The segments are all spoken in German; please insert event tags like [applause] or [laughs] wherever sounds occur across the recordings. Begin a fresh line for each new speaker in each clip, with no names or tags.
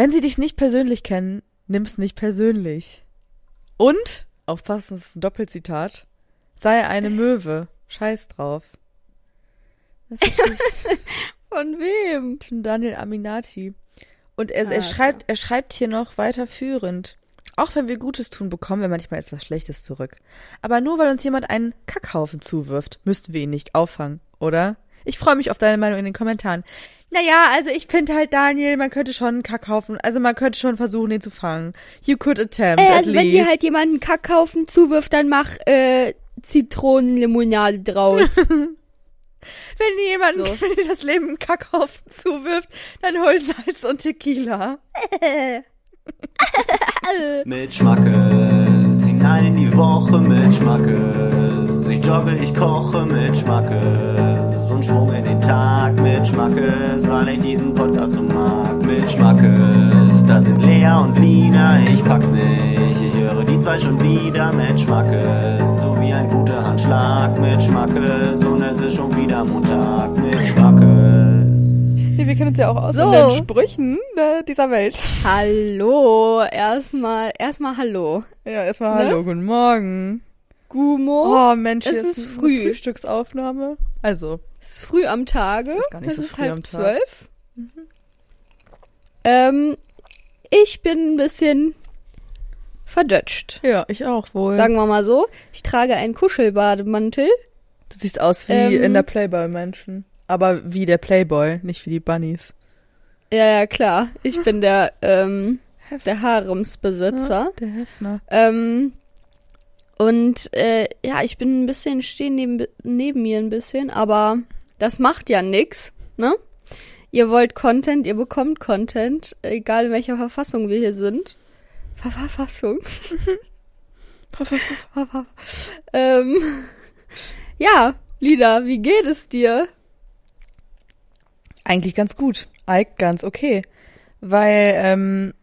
Wenn sie dich nicht persönlich kennen, nimm's nicht persönlich. Und, aufpassen, das ist ein Doppelzitat, sei eine Möwe. Scheiß drauf. [laughs]
Von wem?
von Daniel Aminati. Und er, er
Ah,
schreibt, er schreibt hier noch weiterführend. Auch wenn wir Gutes tun, bekommen wir manchmal etwas Schlechtes zurück. Aber nur weil uns jemand einen Kackhaufen zuwirft, müssten wir ihn nicht auffangen, oder? Ich freue mich auf deine Meinung in den Kommentaren. Naja, also ich finde halt, Daniel, man könnte schon einen Kackhaufen, also man könnte schon versuchen, ihn zu fangen. You could attempt,
Ey,
at
also wenn dir halt jemand einen Kackhaufen zuwirft, dann mach äh, Zitronenlimonade draus. [laughs]
Wenn dir jemand,
So.
wenn dir das Leben einen Kackhaufen zuwirft, dann hol Salz und Tequila. [laughs]
Mit Schmackes, hinein in die Woche mit Schmackes. Ich jogge, ich koche mit Schmackes. Und Schwung in den Tag mit Schmackes, weil ich diesen Podcast so mag. Mit Schmackes, das sind Lea und Lina, ich pack's nicht. Ich höre die zwei schon wieder mit Schmackes. So wie ein guter Handschlag mit Schmackes. Und es ist schon wieder Montag mit Schmackes.
Nee, wir kennen uns ja auch aus
So.
in den Sprüchen äh, dieser Welt.
hallo, erstmal, erstmal hallo.
Ja, erstmal
Ne?
hallo, guten Morgen.
Gumo,
Oh Mensch,
es ist
eine
früh.
Frühstücksaufnahme. Also,
es ist früh am Tage.
Es ist gar nicht
es
so
ist
früh
halb
am Tag.
zwölf. Ähm, ich bin ein bisschen verdutscht.
ja, ich auch wohl.
Sagen wir mal so. Ich trage einen Kuschelbademantel.
du siehst aus wie
Ähm.
in der Playboy-Menschen. Aber wie der Playboy, nicht wie die Bunnies.
Ja, ja, klar. Ich bin der, ähm, der Haremsbesitzer.
Ja, der Hefner.
Ähm, und äh, ja, ich bin ein bisschen stehen neben, neben mir ein bisschen, aber das macht ja nix, ne? Ihr wollt Content, ihr bekommt Content, egal in welcher Verfassung wir hier sind. Ver Verfassung. [laughs] ähm, ja, Lida, wie geht es dir?
Eigentlich ganz gut. Eigentlich ganz okay. Weil, ähm,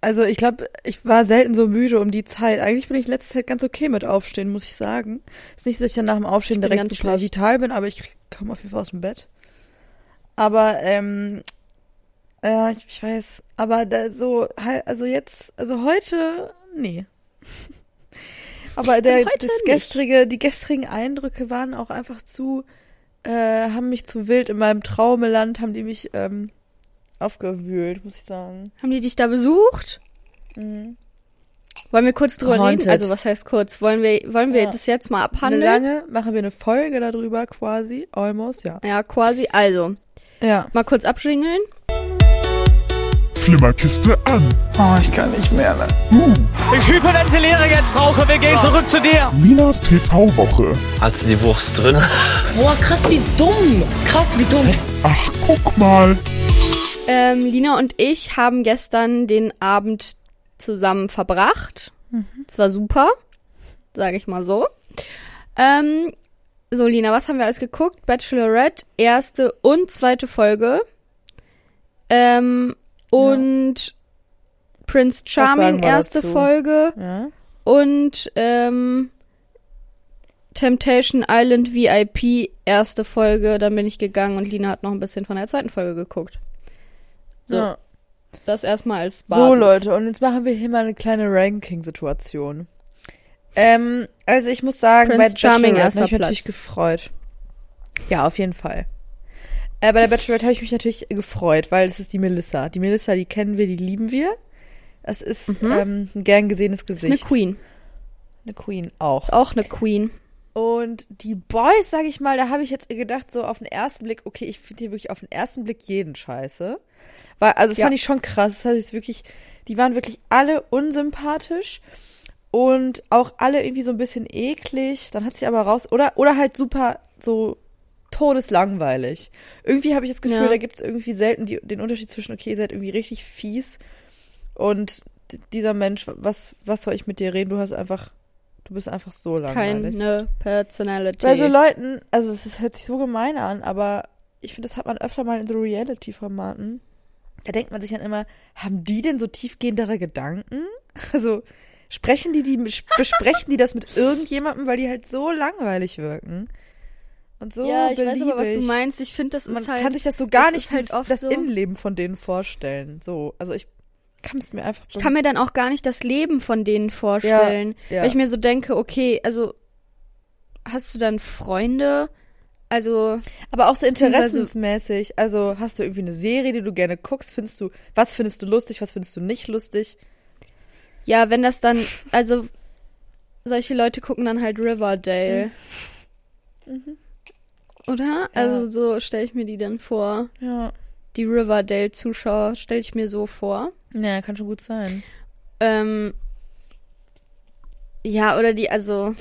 also ich glaube, ich war selten so müde um die Zeit. Eigentlich bin ich letzte Zeit ganz okay mit Aufstehen, muss ich sagen. Ist nicht so, dass ich dann nach dem Aufstehen direkt super
schlecht.
vital bin, aber ich komme auf jeden Fall aus dem Bett. Aber, ähm, ja, ich, ich weiß. Aber da so, halt, also jetzt, also heute, nee. [laughs] Aber der, das
nicht.
gestrige, die gestrigen Eindrücke waren auch einfach zu, äh, haben mich zu wild in meinem Traumeland, haben die mich ähm, aufgewühlt, muss ich sagen.
Haben die dich da besucht?
Mhm.
Wollen wir kurz drüber
Haunted.
reden? Also was heißt kurz? Wollen wir, wollen wir
Ja.
das jetzt mal
Eine
abhandeln?
lange, machen wir eine Folge darüber quasi, almost, ja.
Ja, quasi. Also,
Ja.
mal kurz abschingeln.
Flimmerkiste an.
Oh, ich kann nicht mehr, ne?
Ich hyperventiliere jetzt, Frauke. Wir gehen zurück zu dir.
Minas TV-Woche.
Hast du die Wurst drin?
Boah, krass, wie dumm. Krass, wie dumm.
Ach, guck mal.
Ähm, Lina und ich haben gestern den Abend zusammen verbracht. Es war super, sage ich mal so. Ähm, so, Lina, was haben wir alles geguckt? Bachelorette, erste und zweite Folge. Ähm, und Prince
sagen
Charming, erste
dazu?
Folge.
Ja.
Und ähm, Temptation Island VIP, erste Folge. Dann bin ich gegangen und Lina hat noch ein bisschen von der zweiten Folge geguckt. So,
ja.
das erstmal als Basis.
So, Leute, und jetzt machen wir hier mal eine kleine Ranking-Situation. Ähm, also ich muss sagen,
Prince
bei
Charming
habe ich mich natürlich
Platz.
gefreut. Ja, auf jeden Fall. Äh, bei der Bachelorette habe ich mich natürlich gefreut, weil es ist die Melissa. Die Melissa, die kennen wir, die lieben wir. Das ist ähm, ein gern gesehenes
Mhm. Ist
Gesicht.
eine Queen.
Eine Queen auch.
Ist auch eine Queen.
Und die Boys, sag ich mal, da habe ich jetzt gedacht, so auf den ersten Blick, okay, ich finde hier wirklich auf den ersten Blick jeden scheiße. Weil, also das
Ja.
fand ich schon krass. Das heißt, wirklich, die waren wirklich alle unsympathisch und auch alle irgendwie so ein bisschen eklig. Dann hat sich aber raus, oder, oder halt super so todeslangweilig. Irgendwie habe ich das Gefühl,
Ja.
da gibt es irgendwie selten die, den Unterschied zwischen, okay, ihr seid irgendwie richtig fies und dieser Mensch, was, was soll ich mit dir reden? Du hast einfach, du bist einfach so langweilig.
Keine Personality.
Bei so Leuten, also es hört sich so gemein an, aber ich finde, das hat man öfter mal in so Reality-Formaten. Da denkt man sich dann immer, haben die denn so tiefgehendere Gedanken? [laughs] Also sprechen die, die besprechen die das mit [laughs] irgendjemandem, weil die halt so langweilig wirken. und so
ja, ich
beliebig.
weiß aber, was du meinst. Ich finde, das
Man
ist halt.
kann sich das so gar
das
nicht
halt oft
das
so-
Innenleben von denen vorstellen. So, also ich kann es mir einfach.
Ich kann mir dann auch gar nicht das Leben von denen vorstellen.
ja.
Weil ich mir so denke, okay, also hast du dann Freunde? Also,
aber auch so interessensmäßig. Also hast du irgendwie eine Serie, die du gerne guckst? Findest du, was findest du lustig, was findest du nicht lustig?
ja, wenn das dann, also solche Leute gucken dann halt Riverdale. Oder? Also so stelle ich mir die dann vor.
Ja.
Die Riverdale-Zuschauer stelle ich mir so vor.
Ja, kann schon gut sein.
Ähm, ja, oder die, also.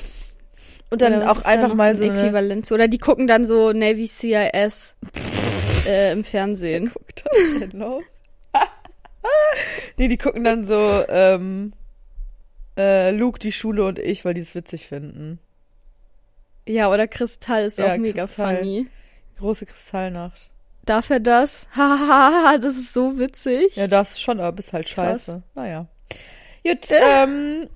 Und dann auch
ist da
einfach
noch
mal
ein
so eine,
Äquivalent. Oder die gucken dann so Navy CIS [laughs] äh, im Fernsehen.
guckt das denn noch? [laughs] nee, die gucken dann so, ähm, äh, Luke, die Schule und ich, weil die es witzig finden.
Ja, oder Kristall ist
Ja,
auch mega
Kristall.
funny.
Große Kristallnacht.
Darf er das? [laughs] Hahaha, das ist so witzig.
Ja, das schon, aber bist halt
Krass.
scheiße. Naja. Gut, ähm,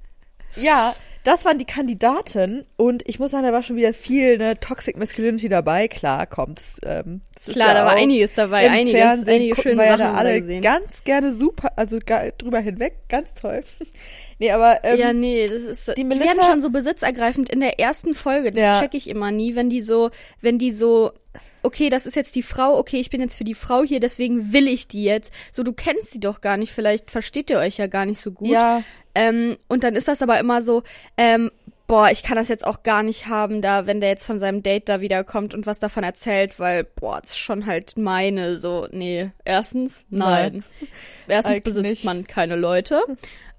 ja, das waren die Kandidaten und ich muss sagen, da war schon wieder viel ne, Toxic Masculinity dabei. Klar, kommt. Ähm,
Klar,
ja
da war einiges dabei,
Im
einiges,
Fernsehen
einige schöne
wir ja
Sachen
da
haben wir
alle
gesehen.
ganz gerne super, also drüber hinweg, ganz toll. Nee, aber ähm,
ja, nee, das ist
die
die,
Melissa-
werden schon so besitzergreifend in der ersten Folge. Das
Ja.
check ich immer nie, wenn die so, wenn die so, okay, das ist jetzt die Frau, okay, ich bin jetzt für die Frau hier, deswegen will ich die jetzt. So, du kennst sie doch gar nicht, vielleicht versteht ihr euch ja gar nicht so gut.
ja,
Ähm, und dann ist das aber immer so, ähm, boah, ich kann das jetzt auch gar nicht haben, da, wenn der jetzt von seinem Date da wiederkommt und was davon erzählt, weil, boah, das ist schon halt meine, so, nee, erstens, nein. Erstens
Eigentlich
besitzt
nicht.
man keine Leute.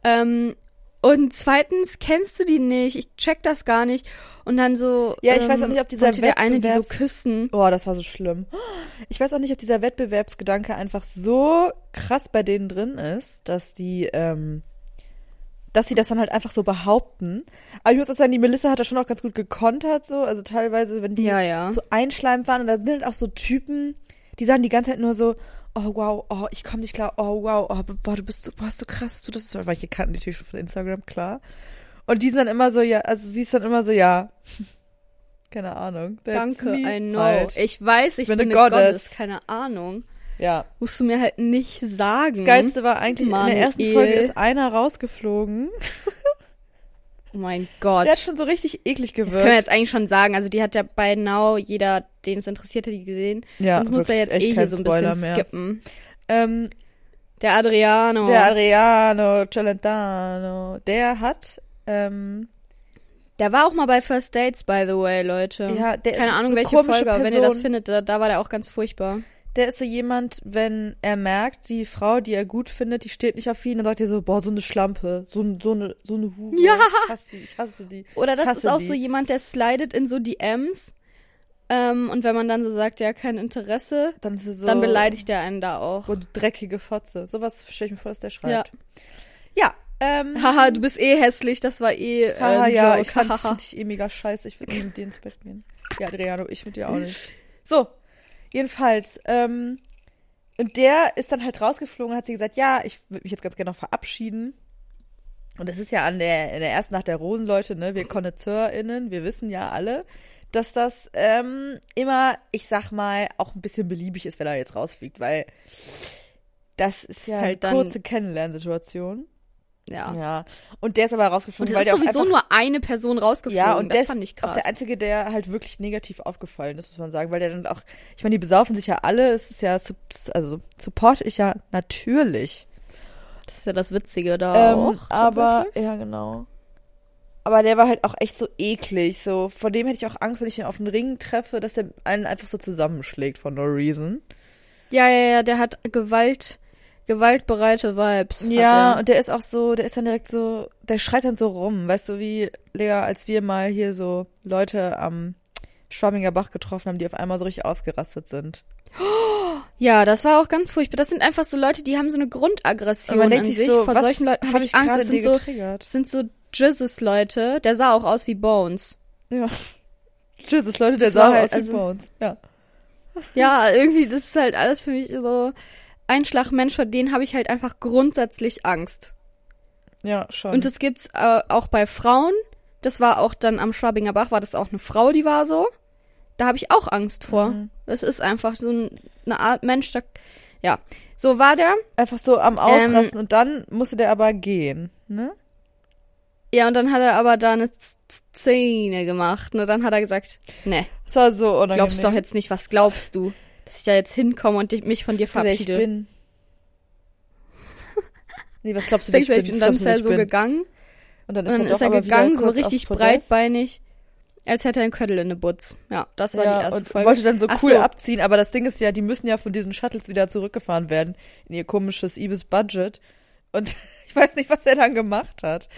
Ähm, und zweitens kennst du die nicht, ich check das gar nicht. Und dann so,
Ja, ich weiß auch
ähm,
nicht, ob dieser
wollte der eine, die so
Wettbewerbs-
küssen.
Oh, das war so schlimm. Ich weiß auch nicht, ob dieser Wettbewerbsgedanke einfach so krass bei denen drin ist, dass die, ähm, dass sie das dann halt einfach so behaupten. Aber ich muss auch sagen, die Melissa hat das schon auch ganz gut gekontert, so. Also teilweise, wenn die
Ja, ja.
so einschleimt waren und da sind halt auch so Typen, die sagen die ganze Zeit nur so, oh wow, oh, ich komm nicht klar, oh wow, oh, boah, du bist so, boah, so krass, dass du das, weil ich kannten die natürlich schon von Instagram, klar. Und die sind dann immer so, ja, also sie ist dann immer so, ja, [laughs] keine Ahnung. that's
Danke,
me
I know.
halt.
Ich weiß, ich
Bin
bin, eine
goddess.
Goddess, keine Ahnung.
Ja.
Musst du mir halt nicht sagen.
Das Geilste war eigentlich, in der ersten
Manuel.
Folge ist einer rausgeflogen. [laughs]
Oh mein Gott.
Der hat schon so richtig eklig gewirkt.
Das können wir jetzt eigentlich schon sagen. Also die hat ja bei Now jeder, den es interessiert, hat die gesehen.
Ja,
Sonst muss er jetzt eh hier so ein
Spoiler
bisschen
mehr.
skippen.
ähm,
Der Adriano.
Der Adriano Celentano, der hat, ähm,
Der war auch mal bei First Dates, by the way, Leute.
Ja, der ist
Keine Ahnung,
eine
welche Folge, aber wenn ihr das findet, da, da war der auch ganz furchtbar.
Der ist so jemand, wenn er merkt, die Frau, die er gut findet, die steht nicht auf ihn, dann sagt er so, boah, so eine Schlampe, so, so eine, so eine Hure.
Ja.
Ich hasse die, ich hasse die.
Oder das ist auch
die.
so jemand, der slidet in so DMs. Ähm, und wenn man dann so sagt, ja, kein Interesse,
Dann ist so,
dann beleidigt er einen da auch.
Boah, du dreckige Fotze. Sowas stelle ich mir vor, dass der
Ja.
schreibt. Ja, ähm,
Haha, du bist eh hässlich, das war eh äh,
haha, ja,
Joke.
ich fand, [laughs] dich eh mega scheiße, ich würde mit dir ins Bett gehen. Ja, Adriano, ich mit dir auch nicht. [laughs] So, jedenfalls, ähm, und der ist dann halt rausgeflogen und hat sie gesagt, ja, ich würde mich jetzt ganz gerne noch verabschieden. Und das ist ja an der, in der ersten Nacht der Rosen, Leute, ne, wir KonnoisseurInnen, wir wissen ja alle, dass das ähm, immer, ich sag mal, auch ein bisschen beliebig ist, wenn er jetzt rausfliegt, weil das ist ja
halt
eine kurze Kennenlernsituation.
Ja.
Ja. Und der ist aber
Und
rausgeflogen,
es
weil
ist sowieso
einfach,
nur eine Person rausgeflogen.
ja, und
das
der
fand ich
ist auch
krass.
der Einzige, der halt wirklich negativ aufgefallen ist, muss man sagen, weil der dann auch, ich meine, die besaufen sich ja alle, es ist ja, also support ich ja natürlich.
Das ist ja das Witzige da
Ähm,
auch.
aber, ja, genau. Aber der war halt auch echt so eklig, so, vor dem hätte ich auch Angst, wenn ich ihn auf den Ring treffe, dass der einen einfach so zusammenschlägt for no reason.
Ja, ja, ja, der hat Gewalt, gewaltbereite Vibes.
Ja, und der ist auch so, der ist dann direkt so, der schreit dann so rum, weißt du, wie, Lea, als wir mal hier so Leute am Schwamminger Bach getroffen haben, die auf einmal so richtig ausgerastet sind.
ja, das war auch ganz furchtbar. Das sind einfach so Leute, die haben so eine Grundaggression
Und man denkt
an
sich
sich.
so,
Vor solchen Leuten
hab
habe
ich
ich Angst. Das
in
sind so, das sind so Jesus-Leute. Der sah auch aus wie Bones.
Ja. Jesus, Leute, der
Das
sah
halt,
aus wie
also-
Bones. Ja.
Ja, irgendwie, das ist halt alles für mich so ein Schlagmensch, vor denen habe ich halt einfach grundsätzlich Angst.
Ja, schon.
Und das gibt's äh, auch bei Frauen. Das war auch dann am Schwabinger Bach, war das auch eine Frau, die war so. Da habe ich auch Angst vor.
Mhm.
Das ist einfach so ein, eine Art Mensch, da, ja. So war der.
Einfach so am
Ähm,
Ausrasten und dann musste der aber gehen, ne?
Ja, und dann hat er aber da eine Szene gemacht. Und dann hat er gesagt, ne,
Das war so unangenehm.
glaubst doch jetzt nicht, was glaubst du? Dass ich da jetzt hinkomme und mich von dir
Wer ich
verabschiede.
bin. [laughs] Nee, was glaubst du, ich bin?
und dann ist er so
bin?
gegangen.
Und dann
Und
ist
dann
er,
ist er gegangen, so richtig breitbeinig, als hätte er einen Köttel in der Butz. Ja, das war die
Ja,
erste
und
Folge.
wollte dann so
Ach
cool
so.
abziehen, aber das Ding ist ja, die müssen ja von diesen Shuttles wieder zurückgefahren werden in ihr komisches Ibis-Budget. Und [laughs] ich weiß nicht, was er dann gemacht hat.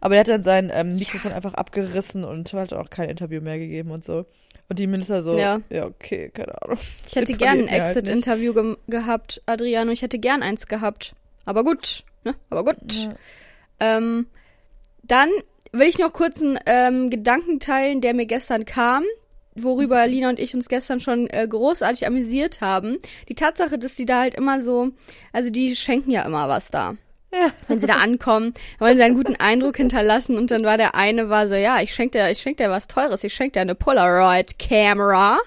Aber er hat dann sein ähm, Mikrofon einfach abgerissen und hat auch kein Interview mehr gegeben und so. Und die Minister so, ja,
Ja.
okay, keine Ahnung.
Ich hätte gern ein
halt.
Exit-Interview ge gehabt, Adriano. Ich hätte gern eins gehabt. Aber gut, ne? Aber gut.
Ja.
Ähm, dann will ich noch kurz einen ähm, Gedanken teilen, der mir gestern kam, worüber Lina und ich uns gestern schon äh, großartig amüsiert haben. Die Tatsache, dass die da halt immer so, also die schenken ja immer was da.
Ja.
Wenn sie da ankommen, wollen sie einen guten Eindruck hinterlassen und dann war der eine war so, ja, ich schenke dir, ich schenke dir was Teures, ich schenke dir eine Polaroid-Kamera,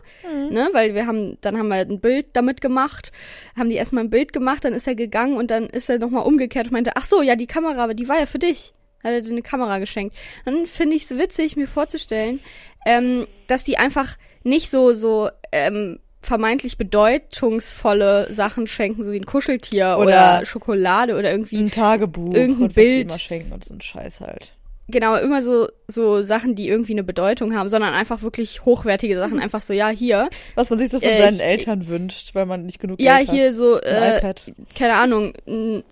ne, weil wir haben, dann haben wir ein Bild damit gemacht, haben die erstmal ein Bild gemacht, dann ist er gegangen und dann ist er nochmal umgekehrt und meinte, ach so, ja, die Kamera, aber die war ja für dich. Hat er dir eine Kamera geschenkt. Dann finde ich es witzig, mir vorzustellen, ähm, dass die einfach nicht so, so, ähm, vermeintlich bedeutungsvolle Sachen schenken, so wie ein Kuscheltier oder,
Oder
Schokolade oder irgendwie
Ein Tagebuch
Irgendein
und was
Bild.
immer schenken und so ein Scheiß halt.
genau, immer so, so Sachen, die irgendwie eine Bedeutung haben, sondern einfach wirklich hochwertige Sachen. Einfach so, ja, hier.
Was man sich so von
Äh,
seinen
ich-
Eltern wünscht, weil man nicht genug
Ja,
Geld hat.
hier so,
Ein
äh,
iPad.
keine Ahnung, ein,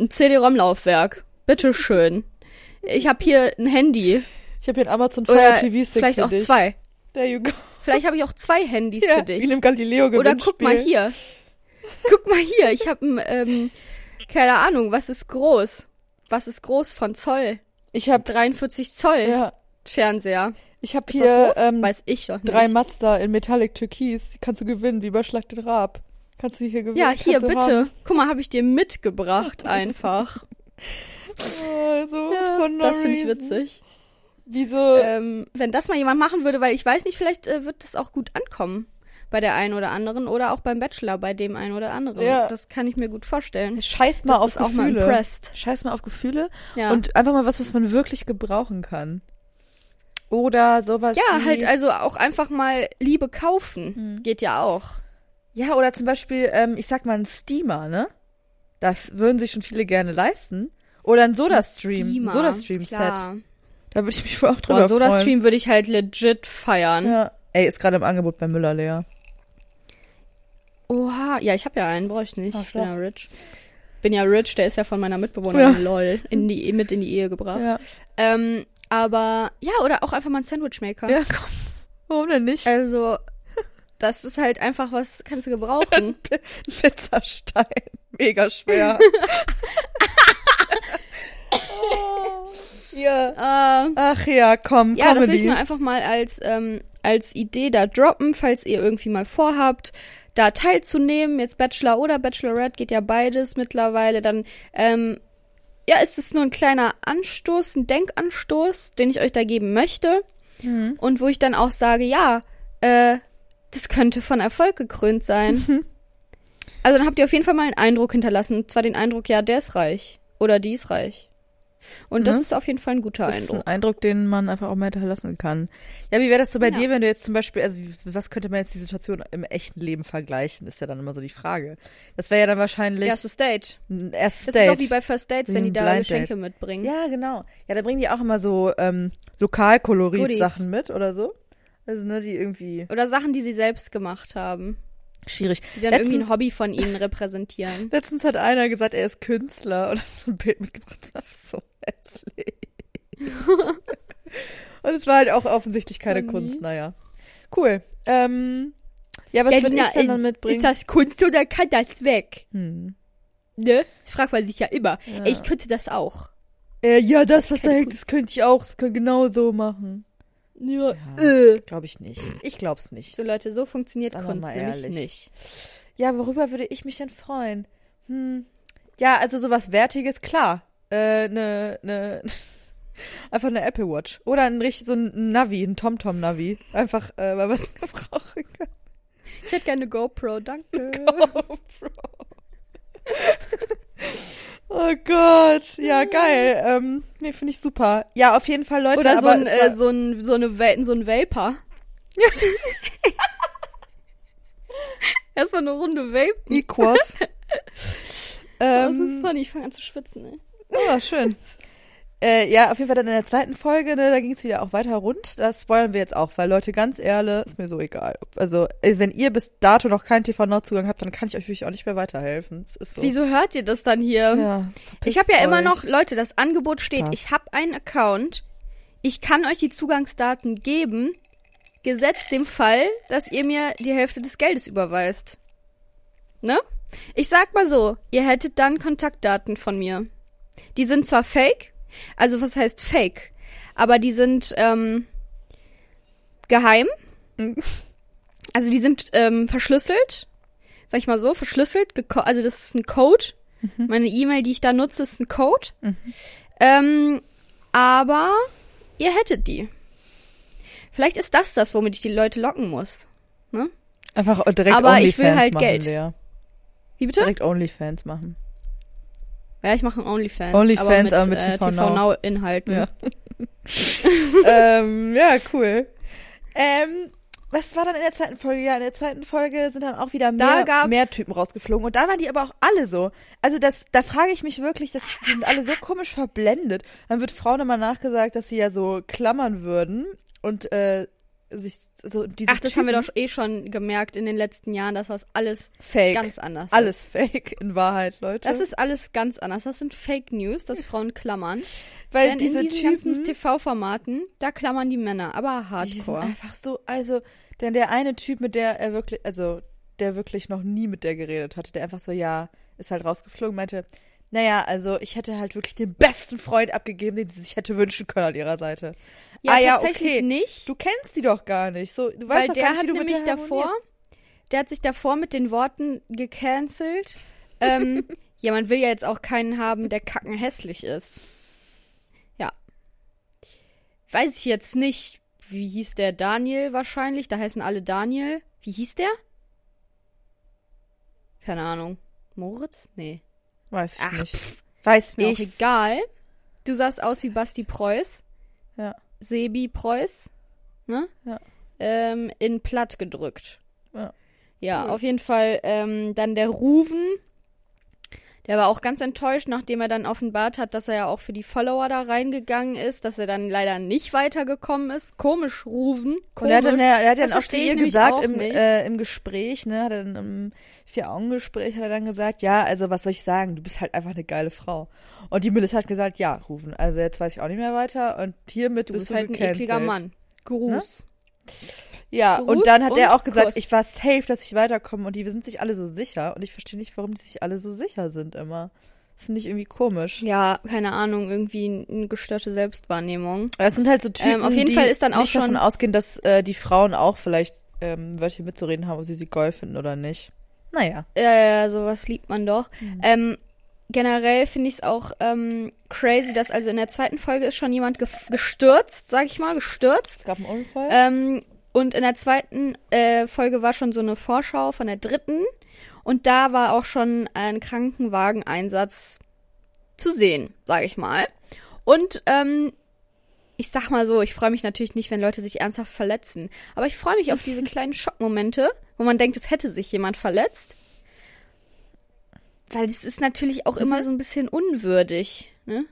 ein CD-ROM-Laufwerk. Bitteschön. Ich habe hier ein Handy.
Ich habe hier einen Amazon Fire TV Stick
vielleicht auch
dich.
zwei.
There you go.
Vielleicht habe ich auch zwei Handys
Ja,
für dich.
wie einem Galileo
Oder guck mal hier. Guck mal hier. Ich habe ein, ähm, keine Ahnung, was ist groß? Was ist groß von Zoll?
Ich habe
43 Zoll
ja,
Fernseher.
ich habe hier ähm,
Weiß ich doch nicht.
drei Mazda in Metallic Türkis. Die kannst du gewinnen, wie bei Schlag den Raab. Kannst du hier gewinnen?
Ja, hier, bitte.
Haben.
Guck mal, habe ich dir mitgebracht einfach. [laughs]
Oh, so
Ja, das finde ich witzig.
Wieso?
Ähm, wenn das mal jemand machen würde, weil ich weiß nicht, vielleicht äh, wird das auch gut ankommen bei der einen oder anderen oder auch beim Bachelor bei dem einen oder anderen.
Ja.
Das kann ich mir gut vorstellen.
Scheiß mal auf
mal
Gefühle.
impressed.
Scheiß mal auf Gefühle
Ja.
und einfach mal was, was man wirklich gebrauchen kann. Oder sowas
ja, halt also auch einfach mal Liebe kaufen.
Hm.
Geht ja auch.
Ja, oder zum Beispiel, ähm, ich sag mal, ein Steamer, ne? Das würden sich schon viele gerne leisten. Oder ein Soda-Stream. Ein Soda-Stream-Set. Da würde ich mich voll auch drüber
Boah,
freuen.
Soda-Stream würde ich halt legit feiern.
Ja. Ey, ist gerade im Angebot bei Müller leer.
Oha, ja, ich habe ja einen, brauche ich nicht.
Ach,
Ich bin ja rich. Bin ja rich, der ist ja von meiner Mitbewohnerin,
Ja.
lol, in die, mit in die Ehe gebracht.
Ja.
Ähm, aber, ja, oder auch einfach mal ein Sandwichmaker.
Ja, komm. Warum denn nicht?
Also, das ist halt einfach was, kannst du gebrauchen. [laughs]
Ein Pizzastein. Mega schwer. [laughs] [laughs] ja.
äh,
Ach ja, komm,
ja, das will ich
Comedy.
mir einfach mal als, ähm, als Idee da droppen, falls ihr irgendwie mal vorhabt, da teilzunehmen. Jetzt Bachelor oder Bachelorette geht ja beides mittlerweile. Dann, ähm, ja, ist es nur ein kleiner Anstoß, ein Denkanstoß, den ich euch da geben möchte.
Mhm.
Und wo ich dann auch sage, ja, äh, das könnte von Erfolg gekrönt sein. also dann habt ihr auf jeden Fall mal einen Eindruck hinterlassen. Und zwar den Eindruck, ja, der ist reich. Oder die ist reich. Und das
Mhm.
ist auf jeden Fall ein guter
Das ist
Eindruck.
ein Eindruck, den man einfach auch mal hinterlassen kann. Ja, wie wäre das so bei
Ja.
dir, wenn du jetzt zum Beispiel, also was könnte man jetzt die Situation im echten Leben vergleichen, ist ja dann immer so die Frage. Das wäre ja dann wahrscheinlich
Erstes Date.
ein erstes
Das ist auch wie bei First Dates,
Wie
wenn die da Geschenke
Date.
mitbringen.
Ja, genau. Ja, da bringen die auch immer so ähm, Lokalkolorit-Sachen mit oder so. Also, ne, die irgendwie
Oder Sachen, die sie selbst gemacht haben.
schwierig.
Die dann irgendwie ein
Letztens-
Hobby von ihnen [laughs] repräsentieren.
Letztens hat einer gesagt, er ist Künstler und hat so ein Bild mitgebracht. [laughs] Das so hässlich. und es war halt auch offensichtlich keine
Funny.
Kunst, naja. Cool. Ähm, ja, was
Ja,
würde ich dann,
äh,
dann mitbringen?
Ist das Kunst oder kann das weg?
hm.
Ne? Das fragt man sich ja immer.
Ja.
Ey, Ich könnte das auch.
äh, ja, das, was da hängt, das könnte ich auch. Das könnte genau so machen.
Ja.
Ja,
Äh.
glaube ich nicht. Ich glaub's nicht.
So Leute, so funktioniert
Sagen
Kunst nämlich nicht.
Ja, worüber würde ich mich denn freuen? Hm. Ja, also sowas Wertiges, klar. Äh, ne, ne, [laughs] Einfach eine Apple Watch. Oder ein richtig so ein Navi, ein TomTom-Navi. Einfach, äh, weil man es [laughs] gebrauchen kann.
Ich hätte gerne eine GoPro, danke. [laughs]
GoPro. oh Gott. Ja, geil. Ähm, nee, finde ich super. Ja, auf jeden Fall, Leute.
Oder so ein, äh, so ein, so eine, Va- so ein Vapor. Erstmal eine Runde Vape.
Equos.
Das ist
ähm,
funny, ich fange an zu schwitzen, ey.
Ja, schön. [laughs] Äh, ja, auf jeden Fall dann in der zweiten Folge, ne, da ging es wieder auch weiter rund. Das spoilern wir jetzt auch, weil Leute, ganz ehrlich, ist mir so egal. Also, äh, wenn ihr bis dato noch keinen TV-Zugang habt, dann kann ich euch wirklich auch nicht mehr weiterhelfen. So.
Wieso hört ihr das dann hier?
Ja,
ich habe ja
verpisst
immer
euch.
noch, Leute, das Angebot steht.
Spaß.
Ich habe einen Account. Ich kann euch die Zugangsdaten geben, gesetzt dem Fall, dass ihr mir die Hälfte des Geldes überweist. Ne? Ich sag mal so, ihr hättet dann Kontaktdaten von mir. Die sind zwar fake, also was heißt fake, aber die sind ähm, geheim. Also die sind ähm, verschlüsselt, sag ich mal so, verschlüsselt. Also das ist ein Code. Meine E-Mail, die ich da nutze, ist ein Code. Ähm, aber ihr hättet die. Vielleicht ist das das, womit ich die Leute locken muss. Ne?
Einfach direkt
Aber
OnlyFans
ich will halt
machen,
Geld. Wie bitte?
Direkt OnlyFans machen.
Ja, ich mache einen OnlyFans.
OnlyFans,
aber
aber
mit,
mit
äh,
TV
TV
Now.
Now-Inhalten.
Ja. [laughs] ähm, ja, cool. Ähm, was war dann in der zweiten Folge? Ja, in der zweiten Folge sind dann auch wieder mehr, mehr Typen rausgeflogen. Und da waren die aber auch alle so. Also das, da frage ich mich wirklich, das die sind alle so [laughs] komisch verblendet. Dann wird Frauen immer nachgesagt, dass sie ja so klammern würden und äh, sich so diese
Ach, das haben wir
Typen-
doch eh schon gemerkt in den letzten Jahren, dass das alles
fake.
ganz anders
alles
ist.
fake in Wahrheit, Leute.
Das ist alles ganz anders. Das sind Fake News, dass Frauen klammern. [laughs]
weil
Denn
diese
in diesen
Typen,
ganzen TV-Formaten, da klammern die Männer, aber
Die sind
hardcore.
einfach so, also, denn der eine Typ, mit der er wirklich, also, der wirklich noch nie mit der geredet hatte, der einfach so, ja, ist halt rausgeflogen, meinte, naja, also, ich hätte halt wirklich den besten Freund abgegeben, den sie sich hätte wünschen können an ihrer Seite.
Ja,
ah, ja,
tatsächlich
okay.
nicht.
Du kennst die doch gar nicht. So, du
Weil
weißt doch
der
gar nicht,
hat
wie du mit
nämlich
der
davor, der hat sich davor mit den Worten gecancelt. ähm, [laughs] ja, man will ja jetzt auch keinen haben, der kacken hässlich ist. Ja. Weiß ich jetzt nicht, wie hieß der Daniel wahrscheinlich? Da heißen alle Daniel. Wie hieß der? Keine Ahnung. Moritz? Nee.
Weiß ich
Ach,
nicht.
pff,
Weiß
Mir auch
ich.
egal. Du sahst aus wie Basti Preuß.
Ja.
Sebi Preuß. Ne?
Ja.
Ähm, in platt gedrückt.
Ja.
Ja,
Cool.
auf jeden Fall. Ähm, dann der Ruven. Der war auch ganz enttäuscht, nachdem er dann offenbart hat, dass er ja auch für die Follower da reingegangen ist, dass er dann leider nicht weitergekommen ist. Komisch, Ruven.
Und
Komisch.
er hat dann, er hat dann auch zu ihr gesagt im, äh, im Gespräch, ne, hat er dann im Vier-Augen-Gespräch hat er dann gesagt, ja, also was soll ich sagen, du bist halt einfach eine geile Frau. Und die Melissa hat gesagt, ja, rufen. Also jetzt weiß ich auch nicht mehr weiter und hiermit
du
bist
bist
du
halt ein ekliger Mann. Gruß.
Ja,
Gruß
und dann hat er
und
auch gesagt,
Kuss.
ich war safe, dass ich weiterkomme und die sind sich alle so sicher und ich verstehe nicht, warum die sich alle so sicher sind immer. Das finde ich irgendwie komisch.
Ja, keine Ahnung, irgendwie eine gestörte Selbstwahrnehmung.
Es sind halt so Typen,
Ähm, auf jeden
die
Fall ist dann auch
nicht davon
schon-
ausgehen, dass äh, die Frauen auch vielleicht ähm, Wörtchen mitzureden haben, ob sie sie geil finden oder nicht. Naja.
Ja, ja, sowas liebt man doch. Ähm, generell finde ich es auch ähm, crazy, dass also in der zweiten Folge ist schon jemand gef- gestürzt, sag ich mal, gestürzt.
Es gab einen Unfall.
Ähm, und in der zweiten äh, Folge war schon so eine Vorschau von der dritten. Und da war auch schon ein Krankenwageneinsatz zu sehen, sage ich mal. Und ähm, ich sag mal so, ich freue mich natürlich nicht, wenn Leute sich ernsthaft verletzen. Aber ich freue mich auf diese [laughs] kleinen Schockmomente, wo man denkt, es hätte sich jemand verletzt. Weil es ist natürlich auch immer so ein bisschen unwürdig, ne?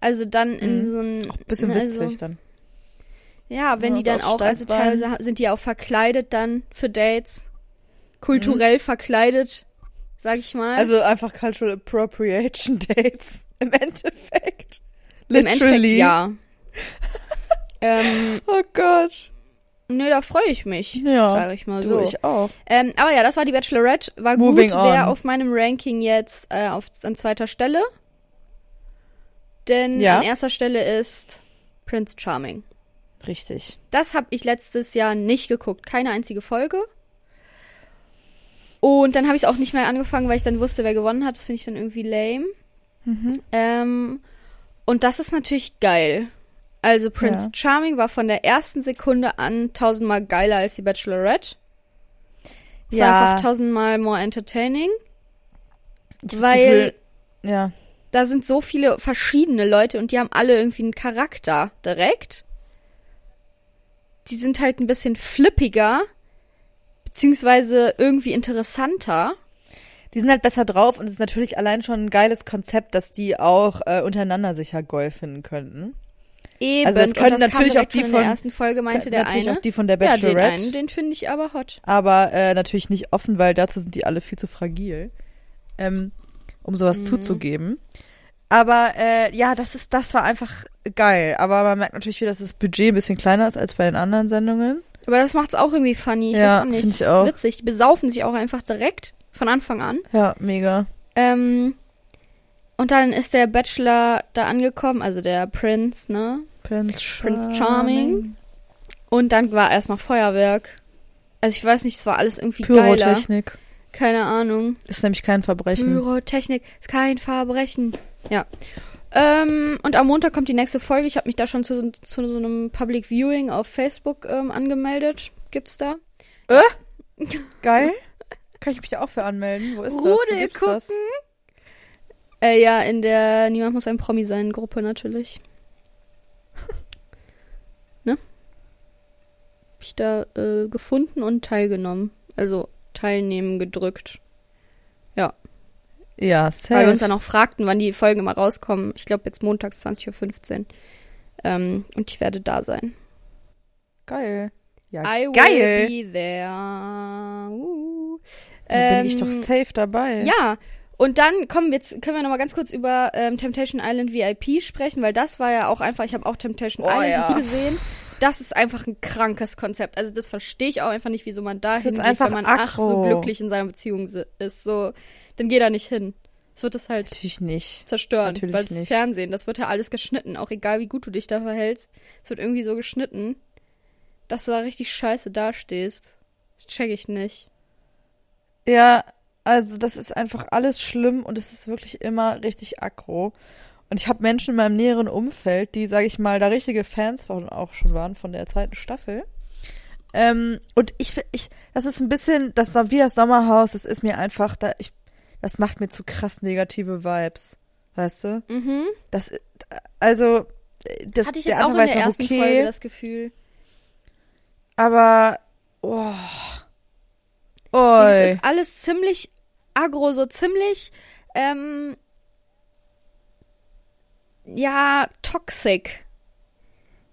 Also dann in
Mhm.
so ein
Auch ein bisschen
also,
witzig dann.
Ja, wenn
Ja,
die dann auch, also teilweise sind die auch verkleidet dann für Dates. Kulturell verkleidet, sag ich mal.
Also einfach Cultural Appropriation [laughs] Dates im Endeffekt.
im Endeffekt
Literally.
ja. [laughs] ähm,
Oh Gott.
nö, da freue ich mich,
Ja.
sag ich mal
Du,
so.
ich auch.
Ähm, aber ja, das war die Bachelorette. War
Moving
gut. Wer
on.
auf meinem Ranking jetzt äh, auf, an zweiter Stelle. Denn
Ja.
an erster Stelle ist Prince Charming.
Richtig.
Das habe ich letztes Jahr nicht geguckt. Keine einzige Folge. Und dann habe ich es auch nicht mehr angefangen, weil ich dann wusste, wer gewonnen hat. Das finde ich dann irgendwie lame.
Mhm.
Ähm, Und das ist natürlich geil. Also Prince
Ja.
Charming war von der ersten Sekunde an tausendmal geiler als die Bachelorette. Es war
Ja.
einfach tausendmal more entertaining.
Ich
weil
Gefühl, ja.
da sind so viele verschiedene Leute und die haben alle irgendwie einen Charakter direkt. Die sind halt ein bisschen flippiger, beziehungsweise irgendwie interessanter.
Die sind halt besser drauf und es ist natürlich allein schon ein geiles Konzept, dass die auch äh, untereinander sicher Goal finden könnten.
Eben.
Also es können
das
natürlich auch die von-
der ersten Folge meinte der
natürlich
eine.
auch die von der
ja, den
Bachelorette.
einen, den finde ich aber hot.
aber äh, natürlich nicht offen, weil dazu sind die alle viel zu fragil, ähm, um sowas
Mhm.
zuzugeben. Aber äh, ja, das ist, das war einfach geil. Aber man merkt natürlich wieder, dass das Budget ein bisschen kleiner ist als bei den anderen Sendungen.
Aber das macht's auch irgendwie funny. Ich
Ja,
weiß auch nicht.
ich auch.
Witzig. Die besaufen sich auch einfach direkt von Anfang an.
Ja, mega.
Ähm, und dann ist der Bachelor da angekommen, also der Prince, ne?
Prince Charming.
Prince Charming. Und dann war erstmal Feuerwerk. Also ich weiß nicht, es war alles irgendwie geiler.
Pyrotechnik.
Keine Ahnung.
Ist nämlich kein Verbrechen.
Pyrotechnik ist kein Verbrechen. Ja. Ähm, und am Montag kommt die nächste Folge. Ich habe mich da schon zu, zu so einem Public Viewing auf Facebook ähm, angemeldet. Gibt's da?
Geil. Kann ich mich da auch für anmelden? Wo ist das? Wo
Rudel gucken.
das?
Äh, ja, in der Niemand muss ein Promi sein Gruppe natürlich. [laughs] ne? Hab ich da äh, gefunden und teilgenommen. Also teilnehmen gedrückt.
Ja,
Weil
safe.
wir uns dann auch fragten, wann die Folgen immer rauskommen. Ich glaube jetzt montags 20.15 Uhr. Ähm, und ich werde da sein.
Geil. Ja,
I will
geil.
be there. Uh.
Dann bin ich doch
Ähm,
safe dabei.
Ja, und dann kommen wir jetzt, können wir noch mal ganz kurz über ähm, Temptation Island VIP sprechen, weil das war ja auch einfach, ich habe auch Temptation
Oh,
Island
ja.
nie gesehen. Das ist einfach ein krankes Konzept. Also das verstehe ich auch einfach nicht, wieso man da hingeht, wenn man ach so glücklich in seiner Beziehung ist. So, dann geh da nicht hin. Es wird es halt
Natürlich nicht.
zerstören,
Natürlich
weil das
nicht.
Fernsehen, das wird ja alles geschnitten, auch egal wie gut du dich da verhältst. Es wird irgendwie so geschnitten, dass du da richtig scheiße dastehst. Das check ich nicht.
Ja, also das ist einfach alles schlimm und es ist wirklich immer richtig aggro. Und ich habe Menschen in meinem näheren Umfeld, die, sage ich mal, da richtige Fans von auch schon waren von der zweiten Staffel. Ähm, und ich, ich, das ist ein bisschen, das wie das Sommerhaus, das ist mir einfach, da, ich, das macht mir zu krass negative Vibes. Weißt du?
Mhm.
Das, also, das,
Hatte ich
der
jetzt auch in der ersten
okay,
Folge das Gefühl.
aber, oh,
Das
Oi.
ist alles ziemlich aggro, so ziemlich, ähm, ja, toxic.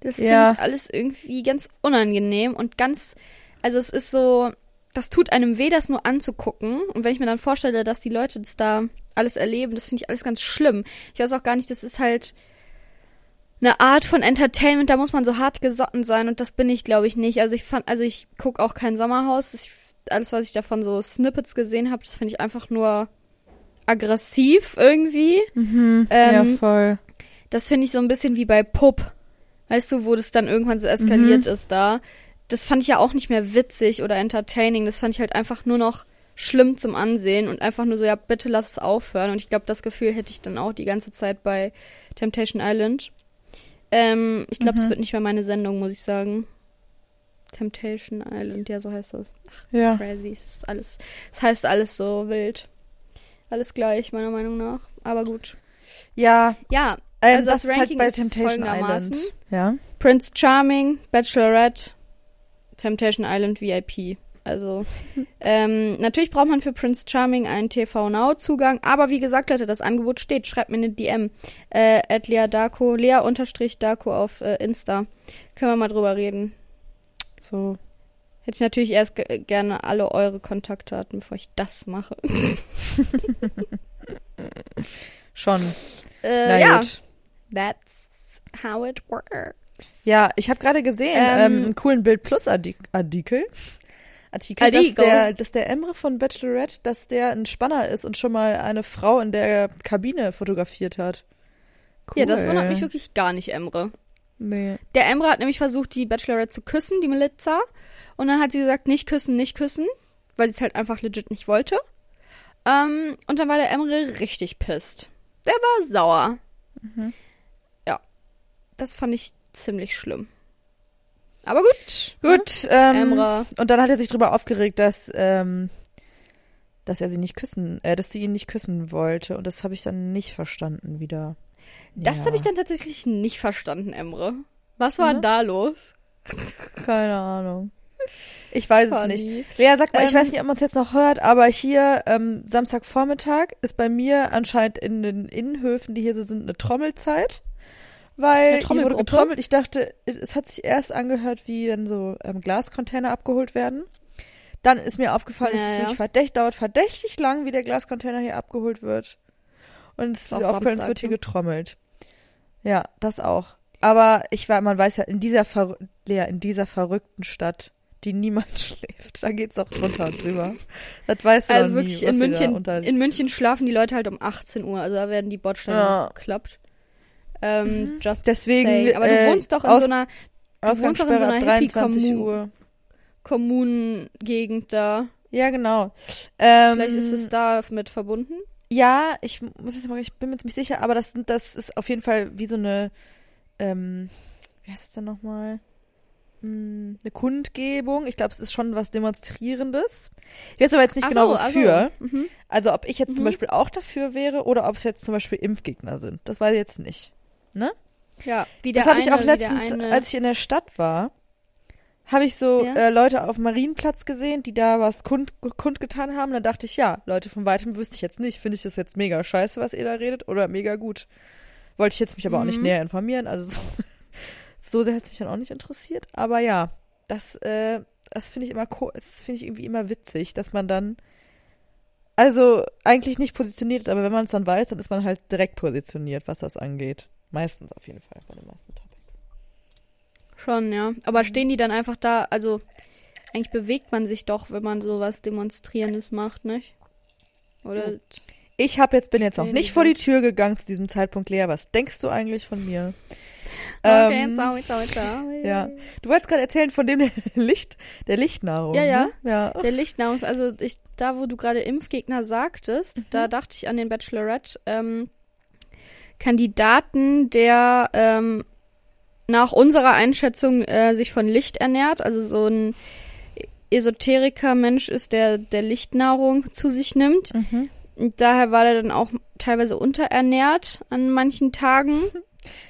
Das finde
Ja.
ich alles irgendwie ganz unangenehm und ganz, also es ist so, das tut einem weh, das nur anzugucken. Und wenn ich mir dann vorstelle, dass die Leute das da alles erleben, das finde ich alles ganz schlimm. Ich weiß auch gar nicht, das ist halt eine Art von Entertainment, da muss man so hart gesotten sein und das bin ich, glaube ich, nicht. Also ich fand, also ich gucke auch kein Sommerhaus. Ich, alles, was ich davon so Snippets gesehen habe, das finde ich einfach nur aggressiv irgendwie.
Mhm,
Ähm,
ja, voll.
Das finde ich so ein bisschen wie bei Pup. Weißt du, wo das dann irgendwann so eskaliert ist da. Das fand ich ja auch nicht mehr witzig oder entertaining. Das fand ich halt einfach nur noch schlimm zum Ansehen und einfach nur so, ja, bitte lass es aufhören. Und ich glaube, das Gefühl hätte ich dann auch die ganze Zeit bei Temptation Island. Ähm, ich glaube, es wird nicht mehr meine Sendung, muss ich sagen. Temptation Island, ja, so heißt das.
Ja.
Crazy, es ist alles, es heißt alles so wild. Alles gleich, meiner Meinung nach. Aber gut.
Ja,
Ja,
ähm,
Also das
das, ist halt
Ranking
bei
ist
Temptation
folgendermaßen.
Island. Ja.
Prince Charming, Bachelorette, Temptation Island VIP. Also, ähm, natürlich braucht man für Prince Charming einen TV Now Zugang, aber wie gesagt, Leute, das Angebot steht. Schreibt mir eine DM, äh, at Lea Darko, Lea unterstrich Darko auf äh, Insta. Können wir mal drüber reden.
So.
Hätte ich natürlich erst ge- gerne alle eure Kontaktdaten, bevor ich das mache. [laughs]
Schon.
Äh,
Na
ja,
gut.
that's how it works.
Ja, ich habe gerade gesehen,
Ähm,
ähm, einen coolen Bild Plus Artikel, Artikel, dass, der, dass der Emre von Bachelorette, dass der ein Spanner ist und schon mal eine Frau in der Kabine fotografiert hat. Cool.
Ja, das wundert mich wirklich gar nicht, Emre.
Nee.
Der Emre hat nämlich versucht, die Bachelorette zu küssen, die Melissa. Und dann hat sie gesagt, nicht küssen, nicht küssen, weil sie es halt einfach legit nicht wollte. Ähm, und dann war der Emre richtig pisst. Der war sauer. das fand ich ziemlich schlimm. Aber gut.
Gut, ähm,
Emra.
und dann hat er sich drüber aufgeregt, dass, ähm, dass er sie nicht küssen, äh, dass sie ihn nicht küssen wollte. Und das habe ich dann nicht verstanden wieder.
Das
Ja,
habe ich dann tatsächlich nicht verstanden, Emre. Was war
Mhm.
da los?
Keine Ahnung. Ich weiß es
Funny.
nicht. Lea, sag mal, ich
Ähm,
weiß nicht, ob man es jetzt noch hört, aber hier ähm, Samstagvormittag ist bei mir anscheinend in den Innenhöfen, die hier so sind, eine Trommelzeit. Weil hier wurde getrommelt. Ich dachte, es hat sich erst angehört, wie wenn so ähm, Glascontainer abgeholt werden. Dann ist mir aufgefallen, es
Ja,
ist
ja.
wirklich verdächtig, dauert verdächtig lang, wie der Glascontainer hier abgeholt wird. Und es ist aufgefallen, es wird hier
ne?
getrommelt. Ja, das auch. Aber ich war, man weiß ja, in dieser Ver Lea, in dieser verrückten Stadt, die niemand [laughs] schläft, da geht's auch drunter und drüber. Das weißt du
Also wirklich,
nie,
in München, in München schlafen die Leute halt um 18 Uhr, also da werden die Bordsteine
Ja.
geklappt. Ähm, just
Deswegen,
saying. Aber du
äh,
wohnst doch in
aus-
so einer du wohnst doch in so
Ausgangssperre
einer
ab 23
Hippie-Kommu-
Uhr.
Kommunengegend da.
Ja, genau. Ähm,
Vielleicht ist es da mit verbunden.
Ja, ich muss es mal, ich bin mir ziemlich sicher, aber das, das ist auf jeden Fall wie so eine, ähm, wie heißt das denn nochmal? Hm, Eine Kundgebung. Ich glaube, es ist schon was Demonstrierendes. Ich weiß aber jetzt nicht
Ach
genau
so, so.
wofür.
Mhm.
Also ob ich jetzt zum
Mhm.
Beispiel auch dafür wäre oder ob es jetzt zum Beispiel Impfgegner sind. Das weiß ich jetzt nicht.
Ja, wie der
das habe ich auch letztens, als ich in der Stadt war, habe ich so
Ja?
äh, Leute auf dem Marienplatz gesehen, die da was kund, kundgetan haben. Dann dachte ich, ja, Leute, von weitem wüsste ich jetzt nicht. Finde ich das jetzt mega scheiße, was ihr da redet oder mega gut. Wollte ich jetzt mich aber auch nicht
Mhm.
näher informieren. Also so, [laughs] so sehr hat es mich dann auch nicht interessiert. Aber ja, das, äh, das finde ich immer, das finde ich irgendwie immer witzig, dass man dann also eigentlich nicht positioniert ist, aber wenn man es dann weiß, dann ist man halt direkt positioniert, was das angeht. Meistens auf jeden Fall bei den meisten Topics.
Schon, ja. Aber stehen die dann einfach da, also eigentlich bewegt man sich doch, wenn man sowas Demonstrierendes macht, nicht? Oder
Ich habe jetzt bin jetzt noch nicht vor die. Tür gegangen zu diesem Zeitpunkt, Lea. Was denkst du eigentlich von mir?
Okay,
Ähm,
sorry, sorry, sorry.
ja. Du wolltest gerade erzählen von dem [laughs] der Licht, der Lichtnahrung.
Ja, ja.
Ne? Ja.
Der Lichtnahrungs, also ich, da wo du gerade Impfgegner sagtest,
Mhm.
da dachte ich an den Bachelorette ähm, Kandidaten, der ähm, nach unserer Einschätzung äh, sich von Licht ernährt, also so ein Esoteriker-Mensch ist, der der Lichtnahrung zu sich nimmt.
Mhm.
Und daher war er dann auch teilweise unterernährt an manchen Tagen. [laughs]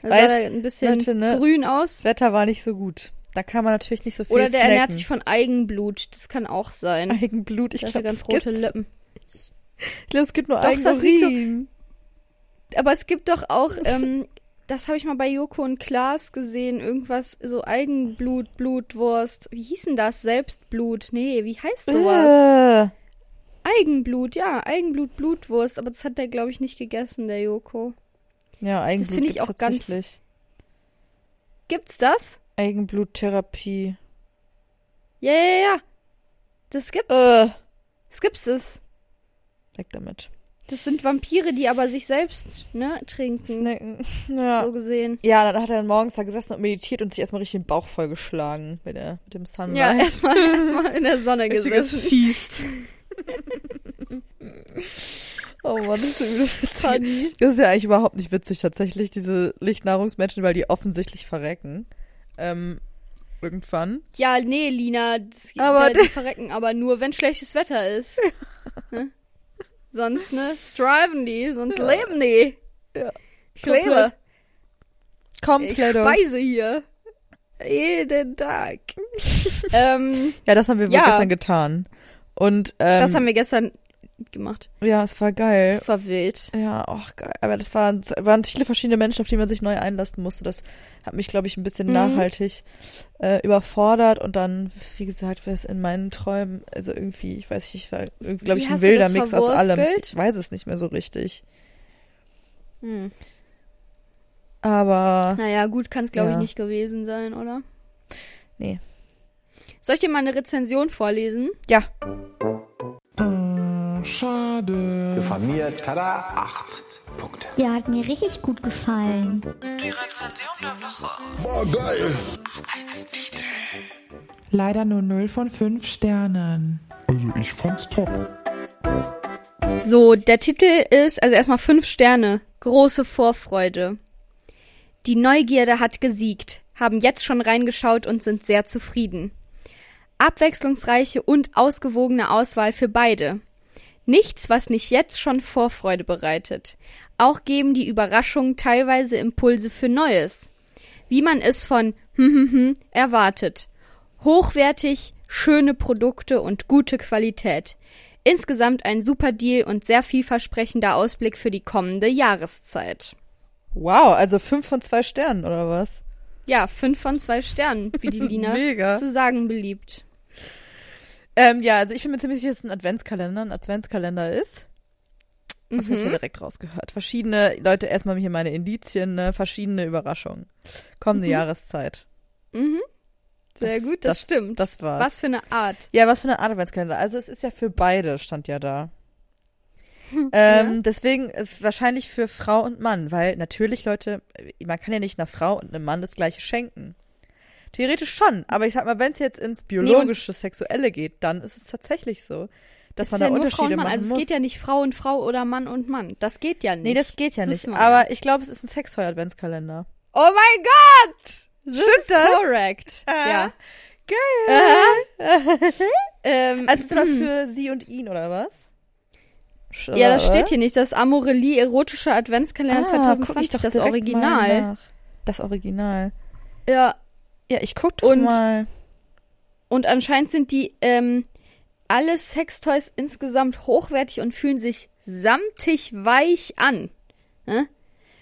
Da sah er ein bisschen
Leute, ne,
grün
Das
aus.
Wetter war nicht so gut. Da kann man natürlich nicht so viel
Oder der ernährt
snacken.
sich von Eigenblut. Das kann auch sein.
Eigenblut. Ich glaube,
ganz
das
rote
gibt's.
Lippen.
Ich glaube, es gibt nur
Doch, ist das nicht so-
Eigenurin.
Aber es gibt doch auch, [laughs] ähm, das habe ich mal bei Joko und Klaas gesehen, irgendwas, so Eigenblut, Blutwurst. Wie hieß denn das? Selbstblut? Nee, wie heißt sowas?
Äh.
Eigenblut, ja, Eigenblut, Blutwurst. Aber das hat der, glaube ich, nicht gegessen, der Joko.
Ja, Eigenblut
finde ich auch ganz-. Gibt's das?
Eigenbluttherapie.
Ja, ja, ja. Das gibt's.
Äh.
Das gibt's es.
Weg damit.
Das sind Vampire, die aber sich selbst, ne, trinken.
Snacken. [laughs] Ja.
So gesehen.
Ja, dann hat er dann morgens da gesessen und meditiert und sich erstmal richtig den Bauch vollgeschlagen mit, der, mit dem Sunlight.
Ja, erstmal [laughs] erstmal in der Sonne gesessen.
Feast. oh Mann, das ist irgendwie so witzig.
Funny.
Das ist ja eigentlich überhaupt nicht witzig tatsächlich, diese Lichtnahrungsmenschen, weil die offensichtlich verrecken. Ähm, irgendwann.
Ja, nee, Lina, das,
Aber
aber die [laughs] verrecken aber nur, wenn schlechtes Wetter ist. Ne? Sonst, ne, striven die, sonst leben die.
Ja.
Ich lebe. Ich
Komplett.
speise hier. Jeden Tag. [laughs] ähm,
Ja, das haben wir wohl
Ja.
gestern getan. Und ähm,
das haben wir gestern gemacht.
ja, es war geil.
Das war wild.
Ja, ach geil. Aber das waren, waren viele verschiedene Menschen, auf die man sich neu einlassen musste. Das hat mich, glaube ich, ein bisschen
Mhm.
nachhaltig äh, überfordert. Und dann, wie gesagt, war es in meinen Träumen, also irgendwie, ich weiß nicht, war irgendwie, glaube ich, ein wilder Mix aus allem. Ich weiß es nicht mehr so richtig.
Hm.
Aber
Naja, gut kann es, glaube
Ja.
ich, nicht gewesen sein, oder?
Nee.
Soll ich dir mal eine Rezension vorlesen?
ja,
schade.
Von mir, tada, acht Punkte.
Ja, hat mir richtig gut gefallen.
Leider nur 0 von 5 Sternen.
Also ich fand's top.
So, der Titel ist, also erstmal fünf Sterne. Große Vorfreude. Die Neugierde hat gesiegt, haben jetzt schon reingeschaut und sind sehr zufrieden. Abwechslungsreiche und ausgewogene Auswahl für beide. Nichts, was nicht jetzt schon Vorfreude bereitet. Auch geben die Überraschungen teilweise Impulse für Neues. Wie man es von hm, hm, hm erwartet. Hochwertig, schöne Produkte und gute Qualität. Insgesamt ein super Deal und sehr vielversprechender Ausblick für die kommende Jahreszeit.
Wow, also fünf von zwei Sternen, oder was?
Ja, fünf von zwei Sternen, wie die [laughs] Lina zu sagen beliebt.
Ähm, ja, also ich bin mir ziemlich sicher, dass es ein Adventskalender, ein Adventskalender ist. Das habe ich ja direkt rausgehört. Verschiedene, Leute, erstmal hier meine Indizien, ne? verschiedene Überraschungen. Kommende
Mhm.
Jahreszeit.
Mhm. Sehr
Das-
gut, das,
das-
stimmt.
Das war's.
Was für eine Art.
Ja, was für eine Art Adventskalender. Also es ist ja für beide, stand ja da. [laughs] ähm, Deswegen äh, wahrscheinlich für Frau und Mann, weil natürlich, Leute, äh, man kann ja nicht einer Frau und einem Mann das gleiche schenken. Theoretisch schon, aber ich sag mal, wenn es jetzt ins biologische, sexuelle geht, dann ist es tatsächlich so, dass
Es
man
ja
da
Frau
Unterschiede
und Mann.
machen
Also es geht ja nicht Frau und Frau oder Mann und Mann. Das geht ja nicht.
nee, das geht ja
Das
nicht. Aber ich glaube, es ist ein Sextoy-Adventskalender.
Oh mein Gott! This
Stimmt das?
correct. ja.
Geil!
Ähm,
Also ist das für sie und ihn, oder was? Sch-
ja, das steht hier nicht. Das Amorelie erotische Adventskalender
Ah, guck ich
2020,
doch
das Original.
nach. Das Original.
Ja.
Ja, ich guck doch
Und-
mal.
Und anscheinend sind die ähm, alle Sextoys insgesamt hochwertig und fühlen sich samtig weich an. Ne?